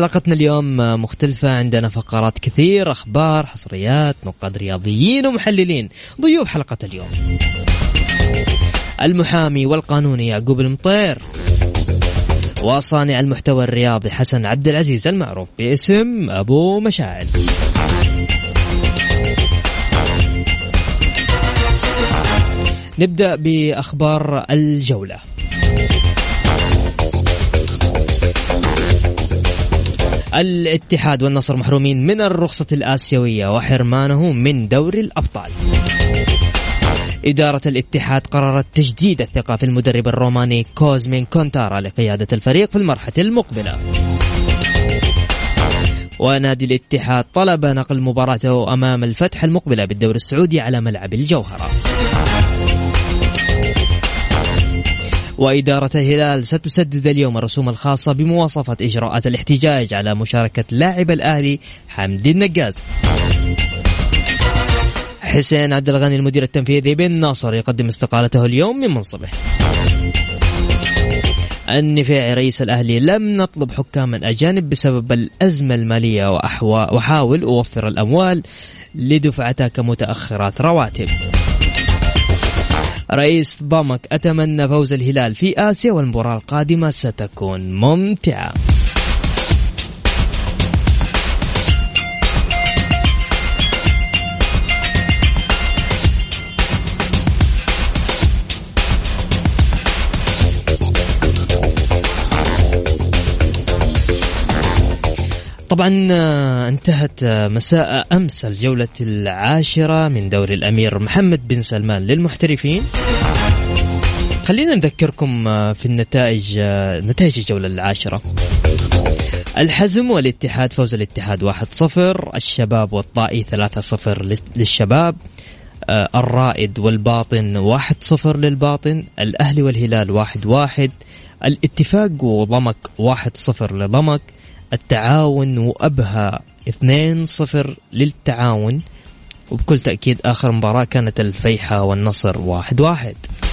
حلقتنا اليوم مختلفة. عندنا فقرات كثير أخبار حصريات نقاد رياضيين ومحللين. ضيوف حلقة اليوم. المحامي والقانوني يعقوب المطير. وصانع المحتوى الرياضي حسن عبد العزيز المعروف باسم أبو مشاعل. نبدأ بأخبار الجولة. الاتحاد والنصر محرومين من الرخصة الآسيوية وحرمانه من دوري الأبطال. إدارة الاتحاد قررت تجديد الثقة في المدرب الروماني كوزمين كونتارا لقيادة الفريق في المرحلة المقبلة. ونادي الاتحاد طلب نقل مباراته أمام الفتح المقبلة بالدوري السعودي على ملعب الجوهرة. وإدارة الهلال ستسدد اليوم الرسوم الخاصة بمواصفة إجراءات الاحتجاج على مشاركة لاعب الأهلي حمدي النقاز حسين عبد الغني المدير التنفيذي بالناصر يقدم استقالته اليوم من منصبه. النفيعي رئيس الأهلي لم نطلب حكاما أجانب بسبب الأزمة المالية وأحاول أوفر الأموال لدفعتها كمتأخرات رواتب. رئيس ضمك أتمنى فوز الهلال في آسيا والمباراة القادمة ستكون ممتعة. طبعا آه، انتهت آه، مساء أمس الجولة العاشرة من دوري الأمير محمد بن سلمان للمحترفين. خلينا نذكركم آه، في النتائج نتائج الجولة العاشرة. الحزم والاتحاد فوز الاتحاد 1-0 الشباب والطائي 3-0 للشباب الرائد والباطن 1-0 للباطن الأهلي والهلال 1-1 الاتفاق وضمك 1-0 لضمك التعاون وأبها. 2-0 للتعاون. وبكل تأكيد آخر مباراة كانت الفيحة والنصر 1-1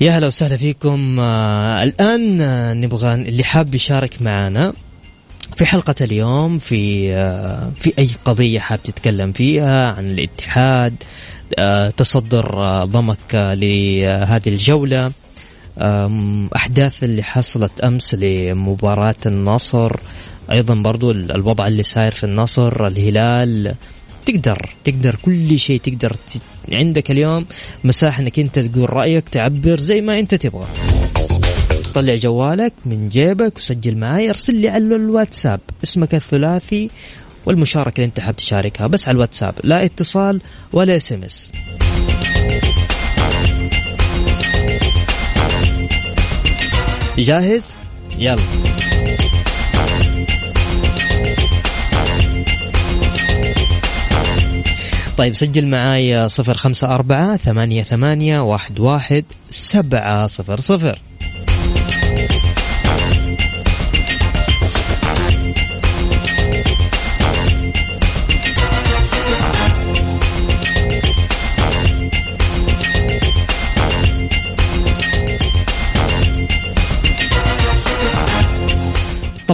يا هلا وسهلا فيكم. آه الآن آه نبغى اللي حاب يشارك معنا في حلقة اليوم في آه في أي قضية حاب تتكلم فيها عن الاتحاد آه تصدر آه ضمك آه لهذه الجولة. أحداث اللي حصلت أمس لمباراة النصر. أيضا برضو الوضع اللي صاير في النصر الهلال تقدر تقدر كل شيء تقدر عندك اليوم مساحة إنك أنت تقول رأيك تعبر زي ما أنت تبغى. طلع جوالك من جيبك وسجل معي أرسل لي على الواتساب. اسمك الثلاثي والمشاركة اللي أنت حاب تشاركها بس على الواتساب. لا اتصال ولا SMS جاهز؟ يلا. طيب سجل معاي صفر خمسة أربعة ثمانية ثمانية واحد واحد سبعة صفر صفر.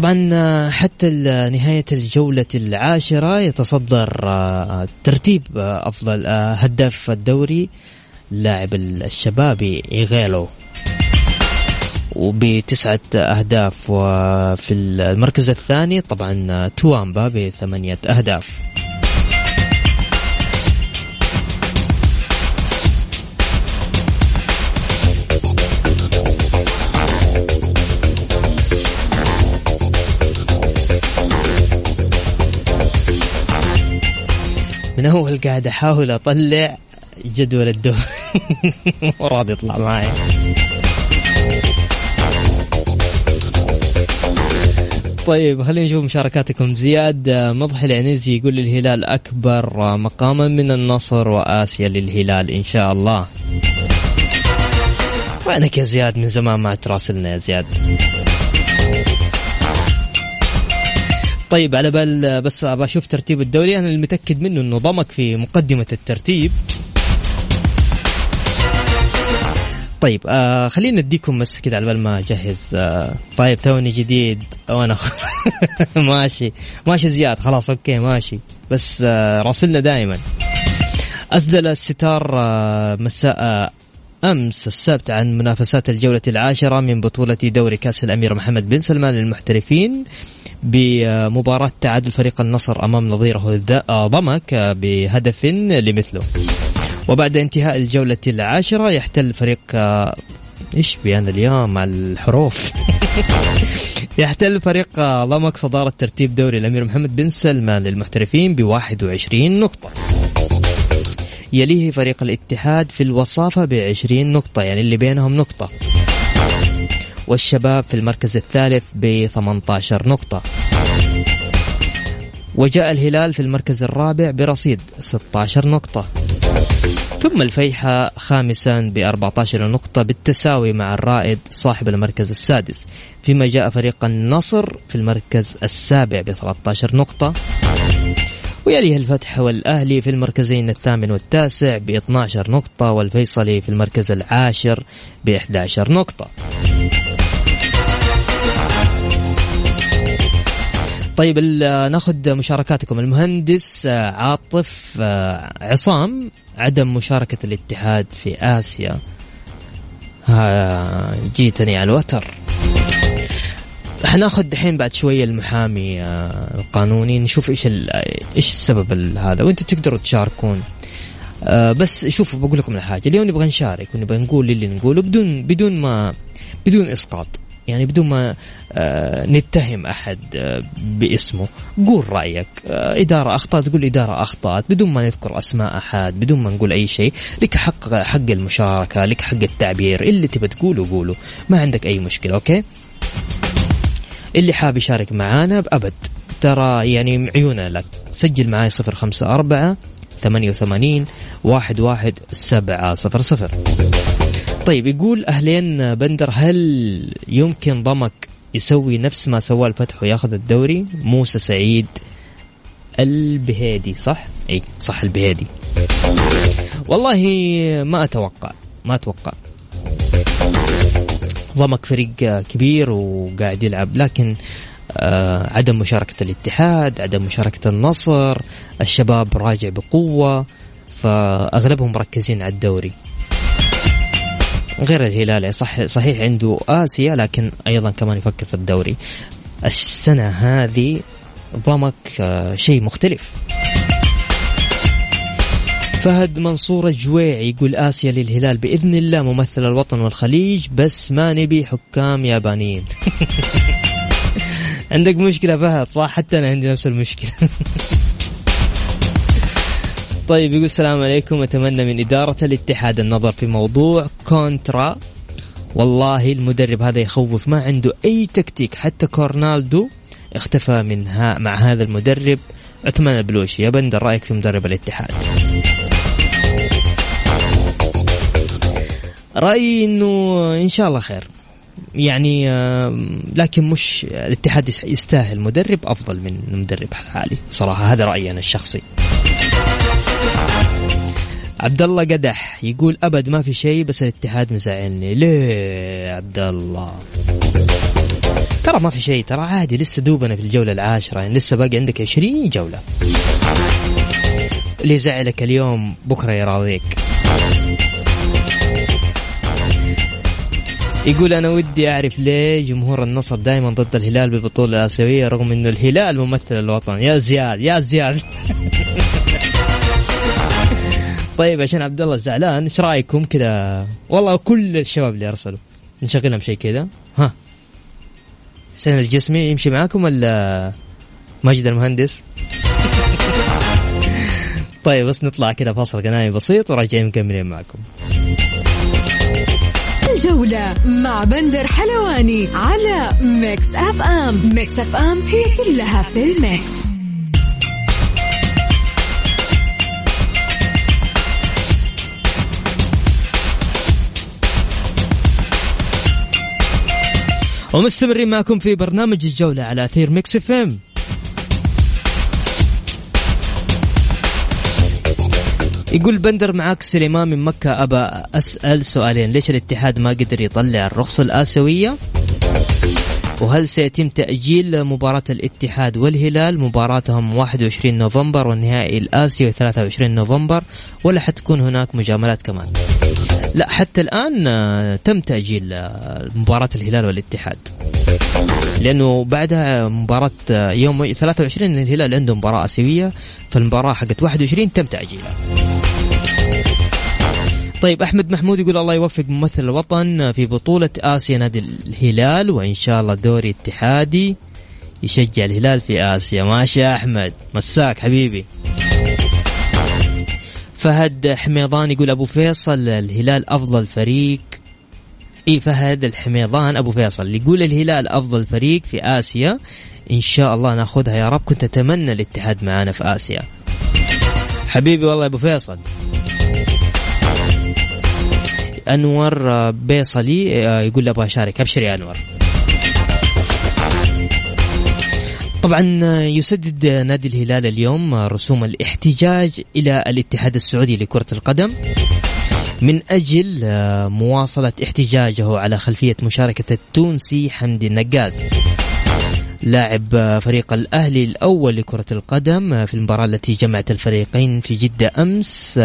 طبعا آه، حتى نهاية الجولة العاشرة يتصدر آه، ترتيب آه، أفضل هداف الدوري لاعب الشبابي إيغيلو. وبتسعة أهداف وفي المركز الثاني طبعا توامبا بثمانية أهداف. من أول قاعد أحاول أطلع جدول الدوري مو راضي يطلع معي. طيب خلينا نشوف مشاركاتكم. زياد مضحي العنيزي يقول الهلال أكبر مقاما من النصر وآسيا للهلال إن شاء الله. وينك يا زياد من زمان ما تراسلنا يا زياد. طيب على بال بس أبغى أشوف ترتيب الدوري. أنا المتاكد منه إنه ضمك في مقدمة الترتيب. طيب آه خلينا نديكم بس كذا على بال ما أجهز. آه طيب توني جديد. وأنا ماشي. ماشي زياد. خلاص okay ماشي. بس آه راسلنا دائما أسدل الستار آه مساء أمس السبت عن منافسات الجولة العاشرة من بطولة دوري كأس الأمير محمد بن سلمان للمحترفين بمباراة تعادل فريق النصر أمام نظيره ضمك بهدف لمثله. وبعد انتهاء الجولة العاشرة يحتل فريق إيش بي أنا اليوم؟ مع الحروف. يحتل فريق ضمك صدارة ترتيب دوري الأمير محمد بن سلمان للمحترفين ب 21 نقطة. يليه فريق الاتحاد في الوصافة ب 20 نقطة يعني اللي بينهم نقطة. والشباب في المركز الثالث ب 18 نقطة. وجاء الهلال في المركز الرابع برصيد 16 نقطة. ثم الفيحة خامسا ب 14 نقطة بالتساوي مع الرائد صاحب المركز السادس. فيما جاء فريق النصر في المركز السابع ب 13 نقطة. ويليه الفتح والأهلي في المركزين الثامن والتاسع ب 12 نقطة والفيصلي في المركز العاشر ب 11 نقطة. طيب ناخذ مشاركاتكم. المهندس آه، عاطف آه، عصام عدم مشاركة الاتحاد في آسيا. جيتني على الوتر. حناخذ دحين بعد شوية المحامي آه، القانوني نشوف إيش إيش السبب هذا. وأنتم تقدروا تشاركون. بس شوفوا بقول لكم الحاجة اليوم نبغى نشارك ونبغى نقول اللي نقوله بدون بدون ما بدون إسقاط. يعني بدون ما آه، نتهم أحد آه، باسمه. قول رأيك. آه، إدارة اخطات تقول إدارة اخطات بدون ما نذكر أسماء أحد بدون ما نقول أي شيء. لك حق حق المشاركة لك حق التعبير. اللي تبى تقوله قوله. ما عندك أي مشكلة أوكي؟ اللي حاب يشارك معانا بأبد. ترى يعني عيونا لك سجل معاي صفر خمسة أربعة ثمانية وثمانين واحد واحد سبعة صفر صفر. طيب يقول أهلين بندر هل يمكن ضمك يسوي نفس ما سواه الفتح وياخذ الدوري؟ موسى سعيد. البهيدي صح؟ إي صح البهيدي. والله ما أتوقع ما أتوقع. ضمك فريق كبير وقاعد يلعب. لكن آه عدم مشاركة الاتحاد عدم مشاركة النصر الشباب راجع بقوة فأغلبهم مركزين على الدوري. غير الهلال صح صحيح عنده آسيا لكن أيضا كمان يفكر في الدوري. السنة هذه ضمك آه، شيء مختلف. فهد منصور الجويعي يقول آسيا للهلال بإذن الله ممثل الوطن والخليج بس ما نبي حكام يابانيين. عندك مشكلة فهد؟ صح حتى أنا عندي نفس المشكلة. طيب يقول السلام عليكم. أتمنى من إدارة الاتحاد النظر في موضوع كونترا. والله المدرب هذا يخوف ما عنده أي تكتيك. حتى كورونادو اختفى من ها مع هذا المدرب. عثمان البلوشي يا بندر رأيك في مدرب الاتحاد؟ رأيي إنه إن شاء الله خير. يعني لكن مش الاتحاد يستاهل. مدرب أفضل من مدرب حالي صراحة هذا رأيي أنا الشخصي. عبد الله قدح يقول أبد ما في شيء بس الاتحاد مزعلني. ليه عبد الله ترى ما في شيء. ترى عادي لسه دوبنا في الجولة العاشرة. يعني لسه باقي عندك 20 جولة. اللي يزعلك اليوم بكرة يراضيك. يقول أنا ودي أعرف ليه جمهور النصر دائما ضد الهلال بالبطوله الاسيويه رغم إنه الهلال ممثل الوطن. يا زياد يا زياد. طيب عشان عبد الله زعلان؟ إيش رأيكم كذا؟ والله كل الشباب اللي أرسلوا نشغلهم شيء كذا. ها. حسين الجسمي يمشي معاكم ولا ماجد المهندس؟ طيب بس نطلع كذا فاصل غنائي بسيط وراجعين مكملين معكم. الجولة مع بندر حلواني على Mix FM. Mix FM هي كلها في ال Mix. ومستمرين معكم في برنامج الجولة على أثير Mix FM. يقول بندر معاك سليمان من مكة أبا أسأل سؤالين. ليش الاتحاد ما قدر يطلع الرخصة الآسيوية؟ وهل سيتم تأجيل مباراة الاتحاد والهلال؟ مباراتهم 21 نوفمبر والنهائي الآسيوي 23 نوفمبر ولا حتكون هناك مجاملات كمان؟ لا حتى الآن آه، تم تأجيل آه، مباراة الهلال والاتحاد. لأنه بعدها مباراة آه، يوم 23 الهلال عنده مباراة آسيوية فالمباراة حقت 21 تم تأجيلها. طيب أحمد محمود يقول الله يوفق ممثل الوطن في بطولة آسيا نادي الهلال وإن شاء الله دوري اتحادي يشجع الهلال في آسيا. ماشي يا أحمد مساك حبيبي. فهد حميضان يقول أبو فيصل الهلال أفضل فريق. إي فهد الحميضان أبو فيصل يقول الهلال أفضل فريق في آسيا. إن شاء الله ناخذها يا رب. كنت أتمنى الاتحاد معانا في آسيا. حبيبي والله يا أبو فيصل. أنور بيصلي يقول أبغى أشارك. أبشر يا أنور. طبعا يسدد نادي الهلال اليوم رسوم الاحتجاج إلى الاتحاد السعودي لكرة القدم. من أجل مواصلة احتجاجه على خلفية مشاركة التونسي حمدي النقاز. لاعب فريق الأهلي الأول لكرة القدم في المباراة التي جمعت الفريقين في جدة أمس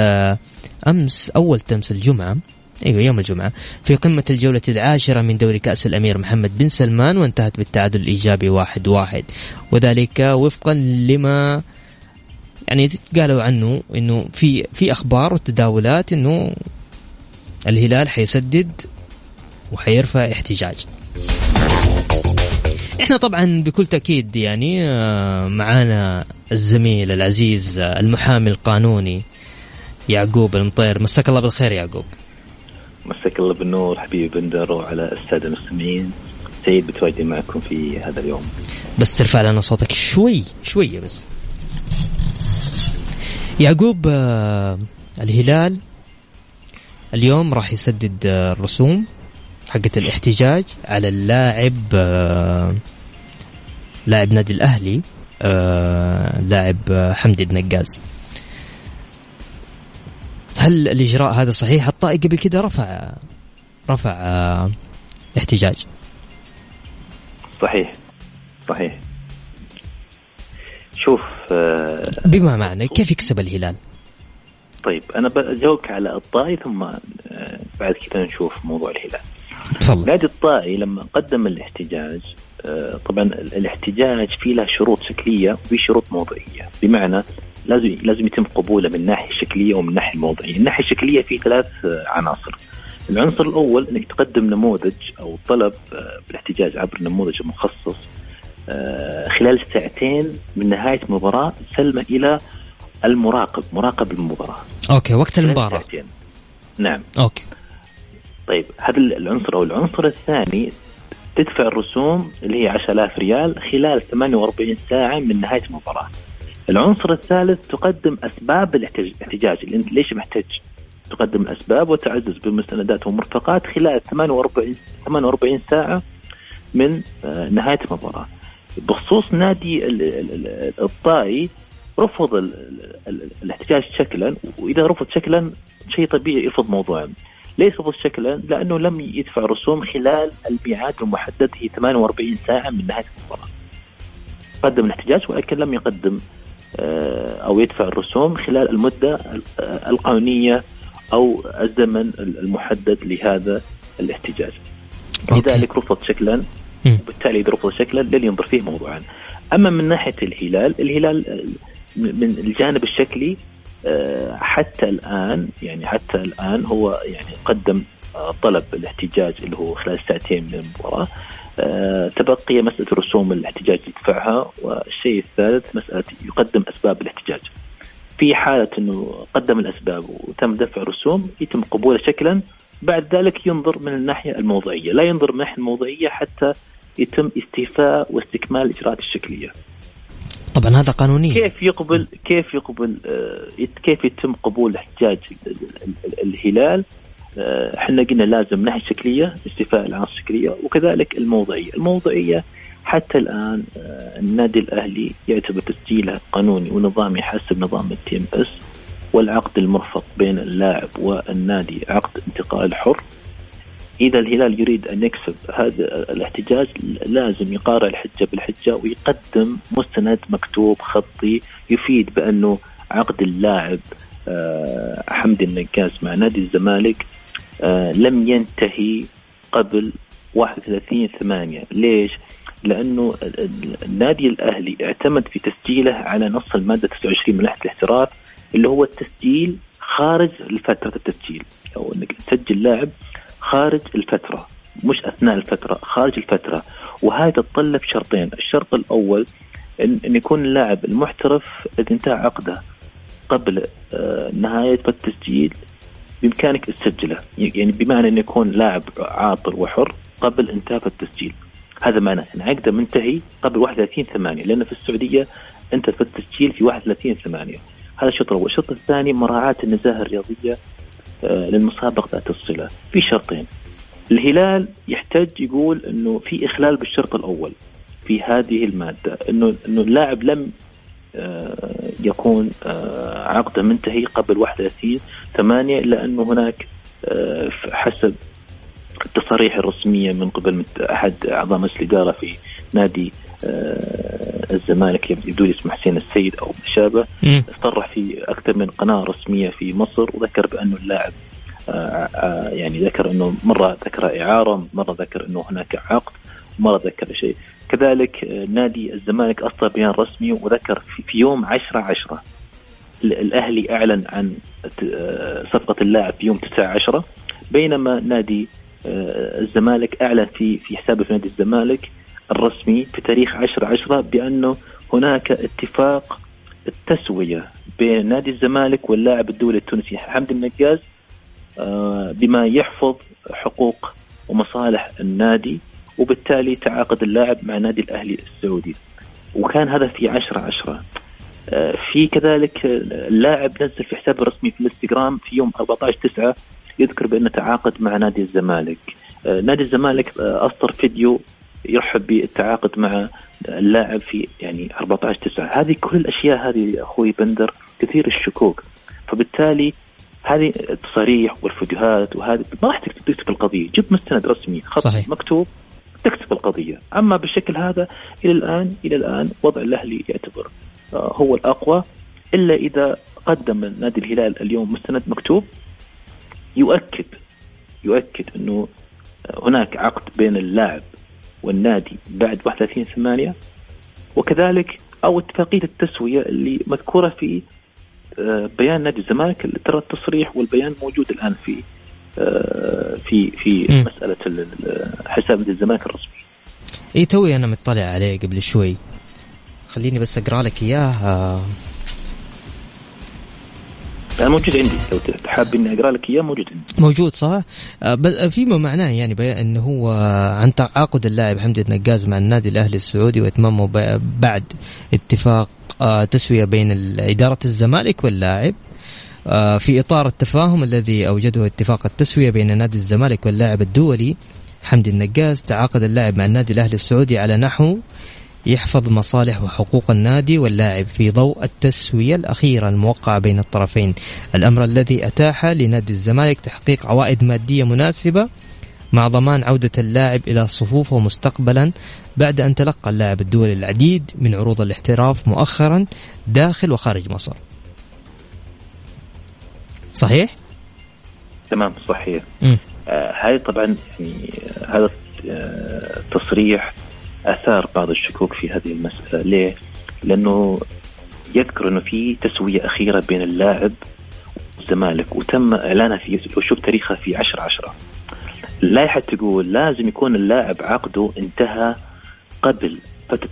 أمس أول تمس الجمعة. إيوه يوم الجمعة في قمة الجولة العاشرة من دوري كأس الأمير محمد بن سلمان وانتهت بالتعادل الإيجابي واحد واحد وذلك وفقا لما يعني قالوا عنه إنه في في أخبار وتداولات إنه الهلال حيسدد وحيرفع احتجاج. إحنا طبعا بكل تأكيد يعني آه، معانا الزميل العزيز آه، المحامي القانوني يعقوب المطير مساك الله بالخير يعقوب. مساك الله بالنور حبيبي بندر وعلى السادة المستمعين. سعيد بتواجدي معكم في هذا اليوم. بس ترفع لنا صوتك شوي شوية بس. يعقوب آه الهلال اليوم راح يسدد آه الرسوم حقت الاحتجاج على اللاعب آه لاعب نادي الأهلي لاعب حمدي النقاز. هل الإجراء هذا صحيح؟ الطائي قبل كذا رفع رفع آه احتجاج صحيح صحيح شوف آه بما معنى كيف يكسب الهلال؟ طيب أنا بجاوبك على الطائي ثم آه بعد كذا نشوف موضوع الهلال. تفضل. نادي الطائي لما قدم الاحتجاج آه طبعا الاحتجاج فيه له شروط شكلية وفي شروط موضوعيه بمعنى لازم لازم يتم قبوله من الناحيه الشكليه ومن الناحيه الموضوعيه، الناحية الشكلية في ثلاث عناصر. العنصر الأول إنك تقدم نموذج أو طلب بالاحتجاج عبر نموذج مخصص خلال ساعتين من نهاية المباراه سلمه إلى المراقب مراقب المباراة. okay وقت المباراة. ساعتين. نعم. okay. طيب هذا العنصر أو العنصر الثاني تدفع الرسوم اللي هي 10000 ريال خلال 48 ساعة من نهاية المباراة. العنصر الثالث تقدم أسباب الاحتجاج اللي أنت ليش محتج تقدم الأسباب وتعزز بالمستندات والمرفقات خلال 48 48 ساعة من نهاية المباراة. بخصوص نادي الطائي رفض الاحتجاج شكلا وإذا رفض شكلا شيء طبيعي يرفض موضوعا. ليس يرفض شكلا لأنه لم يدفع رسوم خلال الميعاد المحدد هي 48 ساعة من نهاية المباراة. قدم الاحتجاج ولكن لم يقدم آه، أو يدفع الرسوم خلال المدة القانونية أو الزمن المحدد لهذا الاحتجاج. لذلك رفض شكلا وبالتالي إذا رفض شكلا لن ينظر فيه موضوعا. أما من ناحية الهلال، الهلال من الجانب الشكلي آه، حتى الآن يعني حتى الآن هو يعني قدم آه، طلب الاحتجاج اللي هو خلال ساعتين من المباراة آه، تبقي مسألة رسوم الاحتجاج يدفعها والشيء الثالث مسألة يقدم أسباب الاحتجاج. في حالة إنه قدم الأسباب وتم دفع رسوم يتم قبوله شكلا بعد ذلك ينظر من الناحية الموضعية، لا ينظر من الناحية الموضعية حتى يتم استيفاء واستكمال الاجراءات الشكلية. طبعا هذا قانوني كيف يقبل كيف يقبل آه، كيف يتم قبول احتجاج الهلال؟ آه، إحنا قلنا لازم ناحيه شكليه استيفاء العناصر الشكلية وكذلك الموضعية، الموضعية حتى الآن آه، النادي الأهلي يعتبر تسجيله قانوني ونظامي حسب نظام التي ام اس والعقد المرفق بين اللاعب والنادي عقد انتقال حر. اذا الهلال يريد أن يكسب هذا الاحتجاج لازم يقارع الحجة بالحجة ويقدم مستند مكتوب خطي يفيد بأنه عقد اللاعب آه، حمدي النقاس مع نادي الزمالك آه، لم ينتهي قبل 31 8 ليش؟ لأنه النادي الأهلي اعتمد في تسجيله على نص المادة 29 من لائحه الاحتراف اللي هو التسجيل خارج فترة التسجيل أو إنك تسجل لاعب خارج الفترة مش أثناء الفترة خارج الفترة. وهذا تتطلب شرطين. الشرط الأول إن يكون اللاعب المحترف إذا انتهى عقده قبل آه نهاية التسجيل. بإمكانك تسجله. يعني بمعنى أن يكون لاعب عاطل وحر قبل انتهاء التسجيل. هذا معناه أن عقده منتهي قبل 31 ثمانية لأن في السعودية أنت في التسجيل في 31 ثمانية. هذا الشوط الأول. الشوط الثاني مراعاة النزاهة الرياضية آه، للمسابقة ذات الصلة. في شرطين. الهلال يحتاج يقول إنه في إخلال بالشرط الأول في هذه المادة إنه إنه اللاعب لم آه، يكون آه، عقده منتهي قبل 31 8 إلا إنه هناك حسب التصاريح الرسمية من قبل أحد أعضاء مجلس الإدارة في نادي الزمالك يبدو لي اسمه حسين السيد أو ما شابه صرح في أكثر من قناة رسمية في مصر وذكر بأنه اللاعب آه، آه، يعني ذكر أنه مرة ذكر إعارة مرة ذكر أنه هناك عقد مرة ذكر شيء. كذلك آه، نادي الزمالك اصدر بيان رسمي وذكر في يوم 10 10 الأهلي أعلن عن صفقة اللاعب في يوم 9 10 بينما نادي الزمالك أعلن في في حسابه في نادي الزمالك الرسمي في تاريخ 10 10 بأنه هناك اتفاق التسوية بين نادي الزمالك واللاعب الدولي التونسي حمد النقاز آه، بما يحفظ حقوق ومصالح النادي وبالتالي تعاقد اللاعب مع نادي الأهلي السعودي. وكان هذا في 10 10 آه، في كذلك اللاعب نزل في حسابه الرسمي في الانستغرام في يوم 14 9 يذكر بأنه تعاقد مع نادي الزمالك. آه، نادي الزمالك أصدر فيديو يرحب بالتعاقد مع اللاعب في يعني 14 9 هذه كل الأشياء هذه أخوي بندر كثير الشكوك. فبالتالي هذه التصاريح والفيديوهات وهذه ما راح تكتب القضية. جيب مستند رسمي خط صحيح. مكتوب تكتب القضية. أما بالشكل هذا إلى الان إلى الآن وضع الأهلي يعتبر آه، هو الأقوى. إلا إذا قدم نادي الهلال اليوم مستند مكتوب يؤكد يؤكد إنه هناك عقد بين اللاعب والنادي بعد 31 8 وكذلك أو اتفاقية التسوية اللي مذكورة في آه، بيان نادي الزمالك ترى التصريح والبيان موجود الآن في آه، في في م. مسألة حساب نادي الزمالك الرسمي. إي توي أنا مطلع عليه قبل شوي. خليني بس أقرأ لك إياه آه، يعني موجود عندي لو حاب إني أقرأ لك إياه موجود عندي موجود صح؟ آه، فيما معناه يعني إنه هو عن تعاقد اللاعب حمدي النقاز مع النادي الأهلي السعودي وإتمامه بعد اتفاق آه، تسوية بين إدارة الزمالك واللاعب آه، في إطار التفاهم الذي أوجده اتفاق التسوية بين نادي الزمالك واللاعب الدولي حمدي النقاز تعاقد اللاعب مع النادي الأهلي السعودي على نحو يحفظ مصالح وحقوق النادي واللاعب في ضوء التسوية الأخيرة الموقعة بين الطرفين. الأمر الذي أتاح لنادي الزمالك تحقيق عوائد مادية مناسبة مع ضمان عودة اللاعب إلى صفوفه مستقبلا بعد أن تلقى اللاعب الدولي العديد من عروض الاحتراف مؤخرا داخل وخارج مصر. صحيح؟ تمام صحيح. آه هاي طبعا يعني آه هذا التصريح آه آثار بعض الشكوك في هذه المسألة. ليه؟ لأنه يذكر أنه في تسوية أخيرة بين اللاعب والزمالك وتم إعلانها في شوف تاريخها في 10 10 اللائحة تقول لازم يكون اللاعب عقده انتهى قبل فترة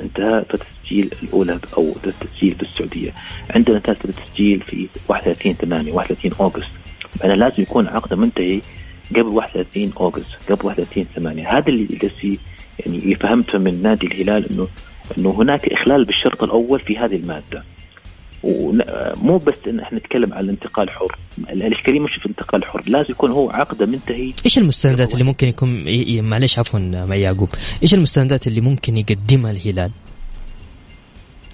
انتهى فترة التسجيل الأولى أو التسجيل في السعودية. عندنا فترة التسجيل في 31 8 31 أوغست. فأنا لازم يكون عقده منتهي قبل 31 أوغست قبل 31 8 هذا اللي يعني اللي فهمته من نادي الهلال انه إنه هناك إخلال بالشرط الأول في هذه المادة. ومو بس إن إحنا نتكلم عن الانتقال الحر الاشكاليه مش في الانتقال الحر لازم يكون هو عقده منتهي. إيش المستندات اللي ممكن يكون معلش عفوا مع يعقوب. إيش المستندات اللي ممكن يقدمها الهلال؟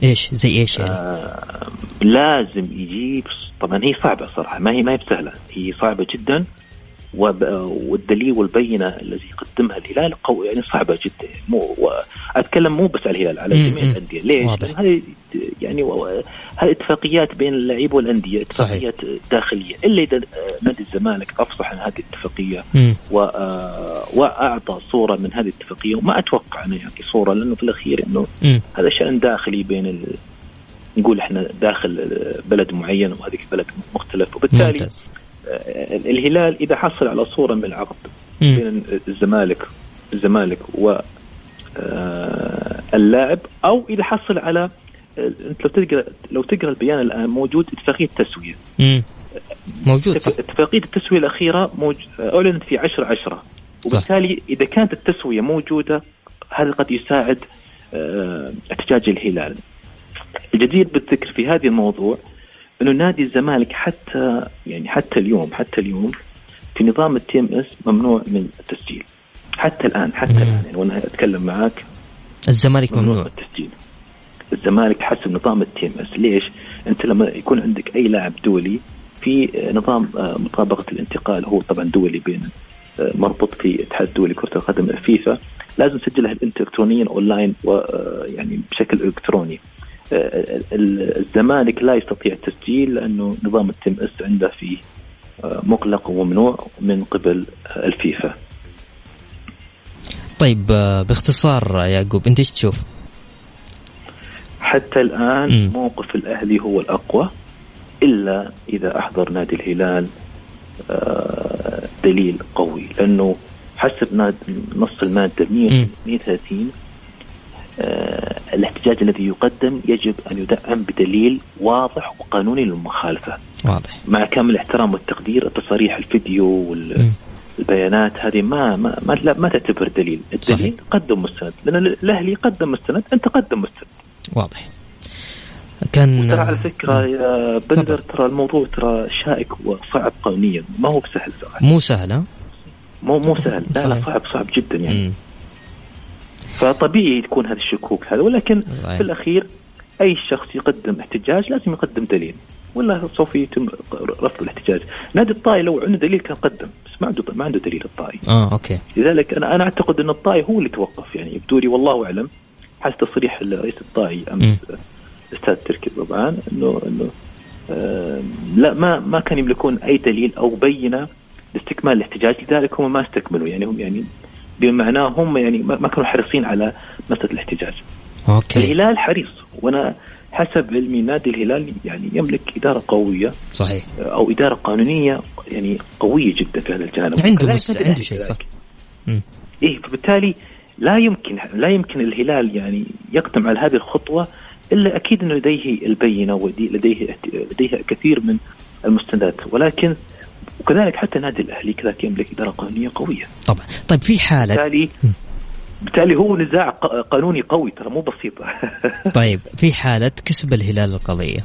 إيش؟ زي إيش يعني؟ آه لازم يجيب طبعا هي صعبة صراحة. ما هي ما هي بسهلة. هي صعبة جدا. والدليل والبينة الذي يقدمها الهلال قوي يعني صعبة جدا. مو اتكلم مو بس على الهلال على جميع الأندية. ليش؟ هذه يعني هذه اتفاقيات بين اللعيبة والأندية اتفاقيات صحيح. داخلية. إلا إذا نادي الزمالك أفصح عن هذه الاتفاقية و... وأعطى صورة من هذه الاتفاقية وما أتوقع انه يعطي صورة لأنه في الأخير إنه هذا شأن داخلي بين ال... نقول إحنا داخل بلد معين وهذيك بلد مختلف. وبالتالي ممتاز. الهلال إذا حصل على صورة من العقد بين الزمالك الزمالك و آه، اللاعب أو إذا حصل على آه، انت لو تقرأ لو تقرأ البيان الآن موجود اتفاقية تسويه موجود صح. اتفاقيه التسوية الأخيرة موج... أعلنت في 10 10 وبالتالي إذا كانت التسوية موجودة هذا قد يساعد آه، احتجاج الهلال. الجدير بالذكر في هذا الموضوع إنه نادي الزمالك حتى يعني حتى اليوم حتى اليوم في نظام ال TMS ممنوع من التسجيل. حتى الآن حتى مم. الآن يعني وأنا أتكلم معك الزمالك ممنوع, ممنوع. التسجيل. الزمالك حسب نظام ال TMS ليش؟ أنت لما يكون عندك أي لاعب دولي في نظام آه، مطابقة الانتقال هو طبعا دولي بين آه، مربوط في الاتحاد الدولي كرة القدم الفيفا لازم تسجلها الكترونيا أونلاين ويعني آه، بشكل إلكتروني. الزمالك لا يستطيع التسجيل لأنه نظام ال TMS عنده فيه آه، مغلق وممنوع من قبل الفيفا. طيب آه، باختصار يعقوب أنت إيش تشوف؟ حتى الآن م. موقف الأهلي هو الأقوى إلا إذا أحضر نادي الهلال آه، دليل قوي لأنه حسب نص المادة 130 آه، الاحتجاج الذي يقدم يجب أن يدعم بدليل واضح وقانوني للمخالفة. واضح. مع كامل الاحترام والتقدير التصاريح الفيديو والبيانات هذه ما ما ما, لا ما تعتبر دليل، الدليل صحيح. قدم مستند، لأن الاهلي قدم مستند، أنت قدم مستند. واضح. كان ترى على فكرة يا بندر ترى الموضوع ترى شائك وصعب قانونيا ما هو بسهل صراحة مو سهل مو مو سهل لا لا صعب صعب جدا يعني مم. فطبيعي تكون هذه الشكوك هذا ولكن في الأخير أي شخص يقدم احتجاج لازم يقدم دليل ولا سوف يتم رفض الاحتجاج. نادي الطائي لو عنده دليل كان قدم بس ما عنده ما عنده دليل الطائي. آه أوكي. لذلك أنا أنا أعتقد أن الطائي هو اللي توقف يعني يبدو لي والله أعلم حسب تصريح رئيس الطائي أمس الاستاذ تركي طبعا انه أنه آه لا ما ما كان يملكون أي دليل أو بينة لاستكمال الاحتجاج لذلك هم ما استكملوا يعني هم يعني بمعناه هم يعني ما كانوا حريصين على مسألة الاحتجاج. أوكي. الهلال حريص وأنا حسب علمي نادي الهلال يعني يملك إدارة قوية صحيح. أو إدارة قانونية يعني قوية جدا في هذا الجانب. عنده مس... عنده شيء صح. إيه فبالتالي لا يمكن لا يمكن الهلال يعني يقدم على هذه الخطوة إلا أكيد إنه لديه البينة ولديه لديه كثير من المستندات. ولكن وكذلك حتى النادي الأهلي كذلك يملك إدارة قانونية قوية. طبعا. طيب في حاله بالتالي بالتالي هو نزاع قانوني قوي ترى مو بسيطه طيب في حالة كسب الهلال القضية.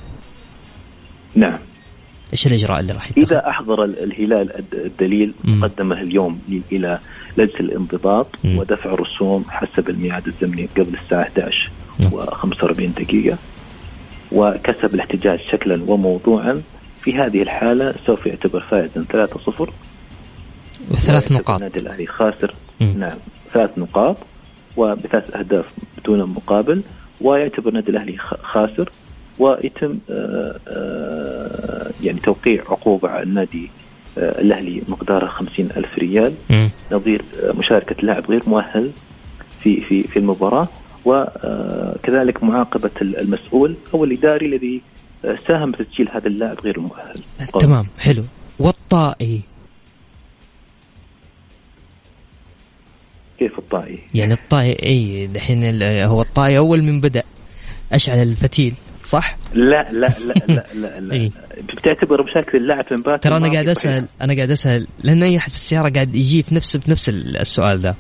نعم. إيش الإجراء اللي راح يتخذ؟ إذا أحضر الهلال الدليل مقدمه اليوم إلى لجنة الانضباط. ودفع الرسوم حسب الميعاد الزمني قبل الساعة 11 نعم. و45 دقيقة وكسب الاحتجاج شكلا وموضوعا. في هذه الحالة سوف يعتبر فائزا 3-0 وثلاث ويعتبر نقاط النادي الأهلي خاسر مم. نعم ثلاث نقاط وبثلاث أهداف بدون مقابل ويعتبر النادي الأهلي خ- خاسر ويتم آه، آه، يعني توقيع عقوبة على النادي آه، الأهلي مقدارها خمسين ألف ريال. نظير مشاركة لاعب غير مؤهل في في في المباراة وكذلك معاقبة المسؤول أو الإداري الذي ساهم بتسجيل هذا اللاعب غير المؤهل تمام حلو والطائي كيف الطائي؟ يعني الطائي إي دحين هو الطائي أول من بدأ أشعل الفتيل صح؟ لا لا لا لا لا, لا. إيه. بتعتبر مشاركة اللاعب في المباراه ترى أنا قاعد. اسال أنا قاعد أسأل لأن أي أحد في السيارة قاعد يجي في نفس في نفس السؤال ذا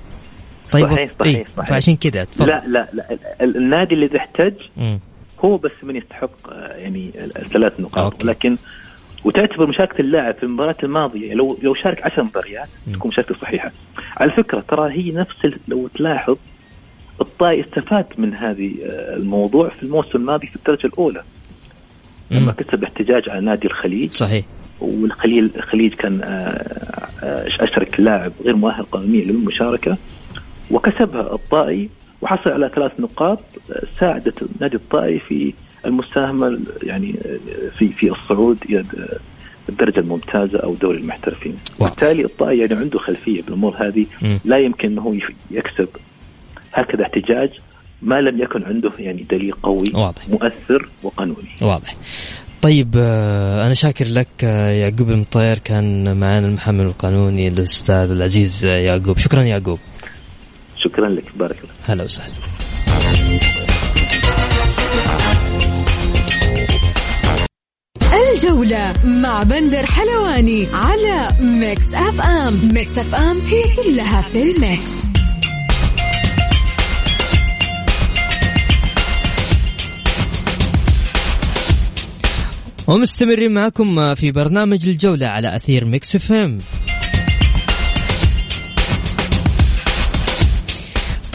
طيب صحيح، صحيح، إيه، صحيح. فعشان كذا تفضل لا لا لا ال- النادي الذي احتج مم. هو بس من يستحق آه، يعني ال- الثلاث نقاط okay. ولكن وتعتبر مشاركة اللاعب في المباراة الماضية لو لو شارك 10 مباريات. تكون مشاركته صحيحة. على فكرة ترى هي نفس لو تلاحظ الطائي استفاد من هذه آه، الموضوع في الموسم الماضي في الدرجة الأولى لما. كسب احتجاج على نادي الخليج صحيح والخليل الخليج كان آه، أشرك لاعب غير مؤهل قانونيا للمشاركة وكسبها الطائي وحصل على ثلاث نقاط ساعدت نادي الطائي في المساهمه يعني في في الصعود إلى الدرجة الممتازة أو دوري المحترفين واضح. بالتالي الطائي يعني عنده خلفية بالأمور هذه. لا يمكن إنه يكسب هكذا احتجاج ما لم يكن عنده يعني دليل قوي واضح. مؤثر وقانوني واضح طيب آه، أنا شاكر لك آه، يعقوب المطير كان معنا المحامي القانوني الأستاذ العزيز آه، يعقوب شكرا يعقوب شكرا لك. بارك الله. هلا وسهلا. الجولة مع بندر حلواني على Mix FM. Mix FM هي كلها في ال Mix. ومستمرين معكم في برنامج الجولة على أثير Mix FM.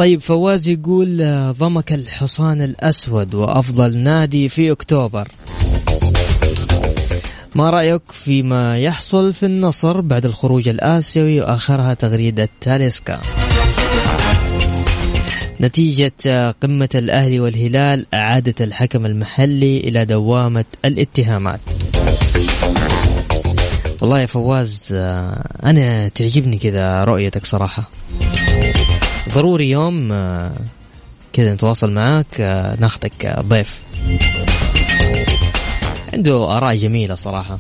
طيب فواز يقول آه، ضمك الحصان الأسود وأفضل نادي في أكتوبر. ما رأيك فيما يحصل في النصر بعد الخروج الآسيوي وآخرها تغريدة تاليسكا؟ نتيجة آه، قمة الأهلي والهلال أعادت الحكم المحلي إلى دوامة الاتهامات. والله يا فواز آه، أنا تعجبني كذا رؤيتك صراحة. ضروري يوم آه، كذا نتواصل معاك آه، ناخذك آه، ضيف. عنده آراء جميلة صراحة.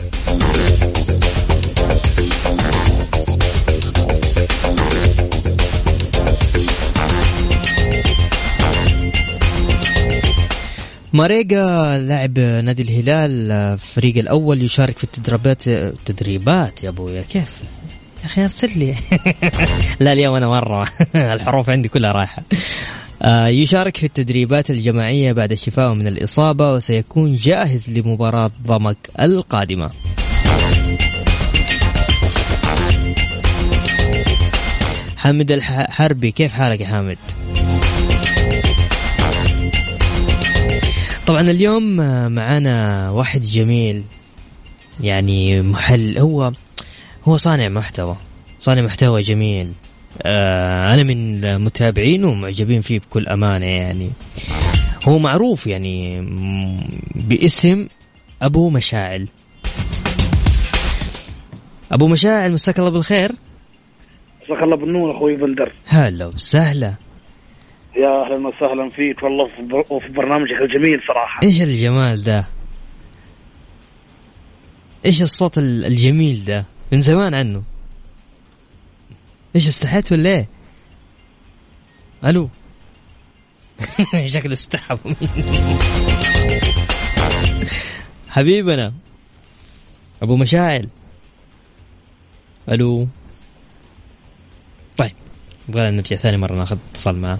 ماريجا لاعب نادي الهلال الفريق الأول يشارك في التدريبات تدريبات. يا أبويا كيف؟ يا أخي أرسل لي. لا اليوم أنا مرة. الحروف عندي كلها رايحة. آه، يشارك في التدريبات الجماعية بعد الشفاء من الإصابة وسيكون جاهز لمباراة ضمك القادمة. حامد الحربي كيف حالك يا حامد؟ طبعا اليوم آه، معانا واحد جميل يعني محل هو هو صانع محتوى. صانع محتوى جميل. آه أنا من متابعينه ومعجبين فيه بكل أمانة يعني. هو معروف يعني باسم أبو مشاعل. أبو مشاعل مساك الله بالخير. مساك الله بالنور أخوي بندر هلا وسهلا. يا أهلا وسهلا فيك. والله وفي برنامجك الجميل صراحة. إيش الجمال ده؟ إيش الصوت ال- الجميل ده؟ من زمان عنه. إيش استحيت ولا إيه؟ ألو؟ شكله استحى. حبيبنا. أبو مشاعل. ألو؟ طيب نبغى نرجع ثاني مرة ناخذ اتصال معاه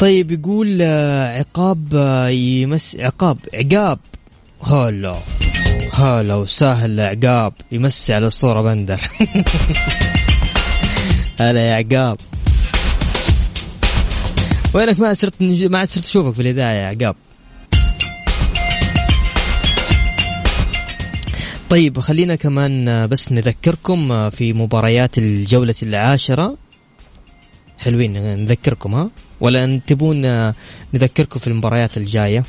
طيب يقول آه، عقاب آه، يمس عقاب عقاب. هلا. هلا وسهل عقاب يمسي على الصورة بندر. هلا يا عقاب وينك ما صرت ما صرت أشوفك في الإذاعة يا عقاب طيب خلينا كمان بس نذكركم في مباريات الجولة العاشرة. حلوين نذكركم ها؟ ولا تبون نذكركم في المباريات الجاية؟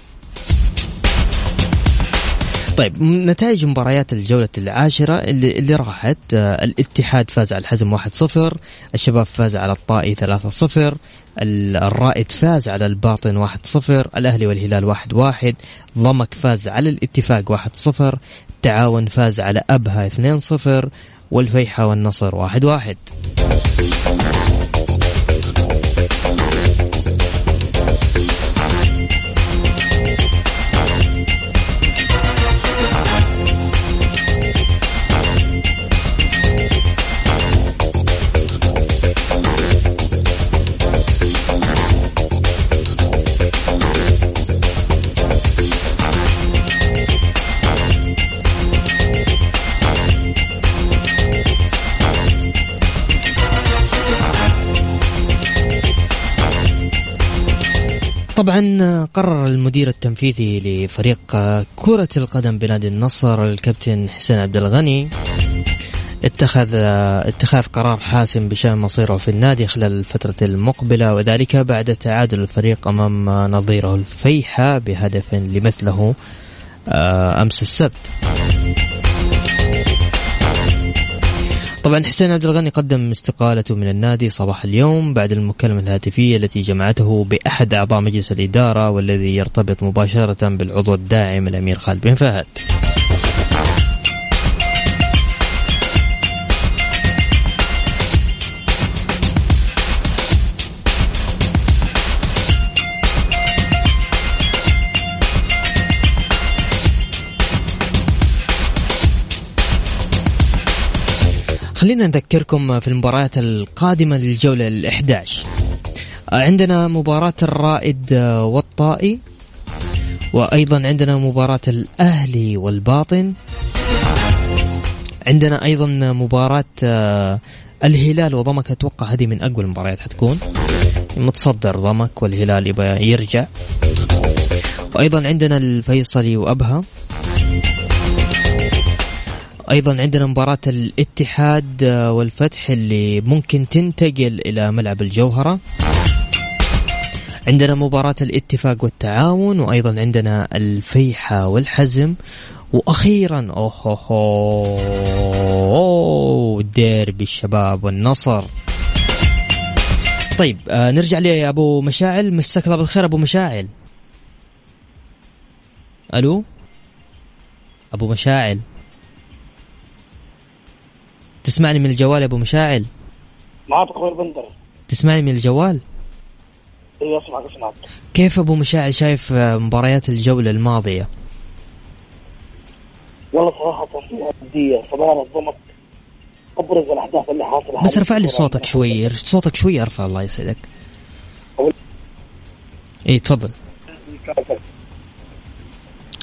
طيب نتائج مباريات الجولة العاشرة اللي, اللي راحت آه الاتحاد فاز على الحزم 1-0 الشباب فاز على الطائي 3-0 الرائد فاز على الباطن 1-0 الأهلي والهلال 1-1 ضمك فاز على الاتفاق 1-0 التعاون فاز على أبها 2-0 والفيحة والنصر 1-1 طبعا قرر المدير التنفيذي لفريق كرة القدم بنادي النصر الكابتن حسين عبد الغني اتخذ اتخاذ قرار حاسم بشأن مصيره في النادي خلال الفترة المقبلة وذلك بعد تعادل الفريق أمام نظيره الفيحة بهدف لمثله أمس السبت. طبعا حسين عبد الغني قدم استقالته من النادي صباح اليوم بعد المكالمة الهاتفية التي جمعته بأحد أعضاء مجلس الإدارة والذي يرتبط مباشرة بالعضو الداعم الأمير خالد بن فهد. خلينا نذكركم في المباريات القادمة للجولة ال11 عندنا مباراة الرائد والطائي وأيضا عندنا مباراة الأهلي والباطن. عندنا أيضا مباراة الهلال وضمك. أتوقع هذه من أقوى المباريات حتكون. متصدر ضمك والهلال يبغى يرجع. وأيضا عندنا الفيصلي وأبها. أيضا عندنا مباراة الاتحاد والفتح اللي ممكن تنتقل إلى ملعب الجوهرة. عندنا مباراة الاتفاق والتعاون وأيضا عندنا الفيحة والحزم. وأخيرا اوه ديربي الشباب والنصر. طيب آه نرجع لي يا ابو مشاعل. مساك الله بالخير أبو مشاعل. ألو؟ أبو مشاعل. تسمعني من الجوال يا أبو مشاعل؟ معك أخوي بندر. تسمعني من الجوال؟ أيوه أسمعك أسمعك. كيف أبو مشاعل شايف مباريات الجولة الماضية؟ والله صراحة ودية. صداره الضمك أبرز الأحداث اللي حاصلة. بس ارفع لي صوتك شوي. صوتك شوي أرفع الله يسعدك. إي تفضل.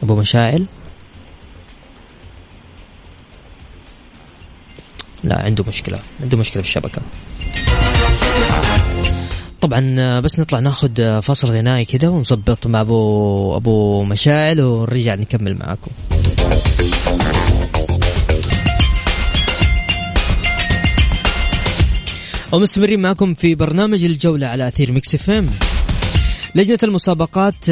أبو مشاعل؟ لا عنده مشكلة عنده مشكلة في الشبكة. طبعا بس نطلع ناخذ فاصل غنائي كذا ونظبط مع أبو أبو مشاعل ونرجع نكمل معاكم. ومستمرين معكم في برنامج الجولة على أثير Mix FM. لجنة المسابقات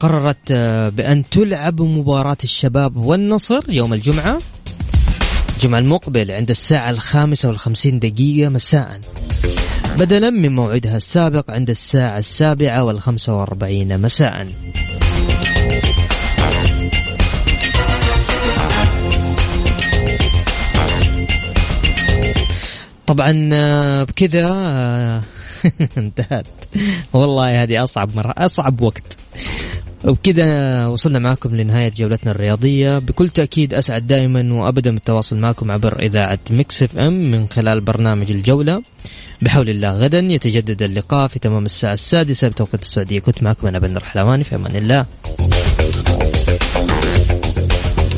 قررت بأن تلعب مباراة الشباب والنصر يوم الجمعة. الجمعة المقبل عند الساعة الخامسة والخمسين دقيقة مساء. بدلا من موعدها السابق عند الساعة السابعة والخمسة وأربعين مساء. طبعا بكذا انتهت. والله هذه أصعب مرة أصعب وقت. وبكذا وصلنا معكم لنهاية جولتنا الرياضية. بكل تأكيد أسعد دائما وأبدا بالتواصل معكم عبر إذاعة Mix FM من خلال برنامج الجولة. بحول الله غدا يتجدد اللقاء في تمام الساعة السادسة بتوقيت السعودية. كنت معكم أنا بندر حلواني في أمان الله.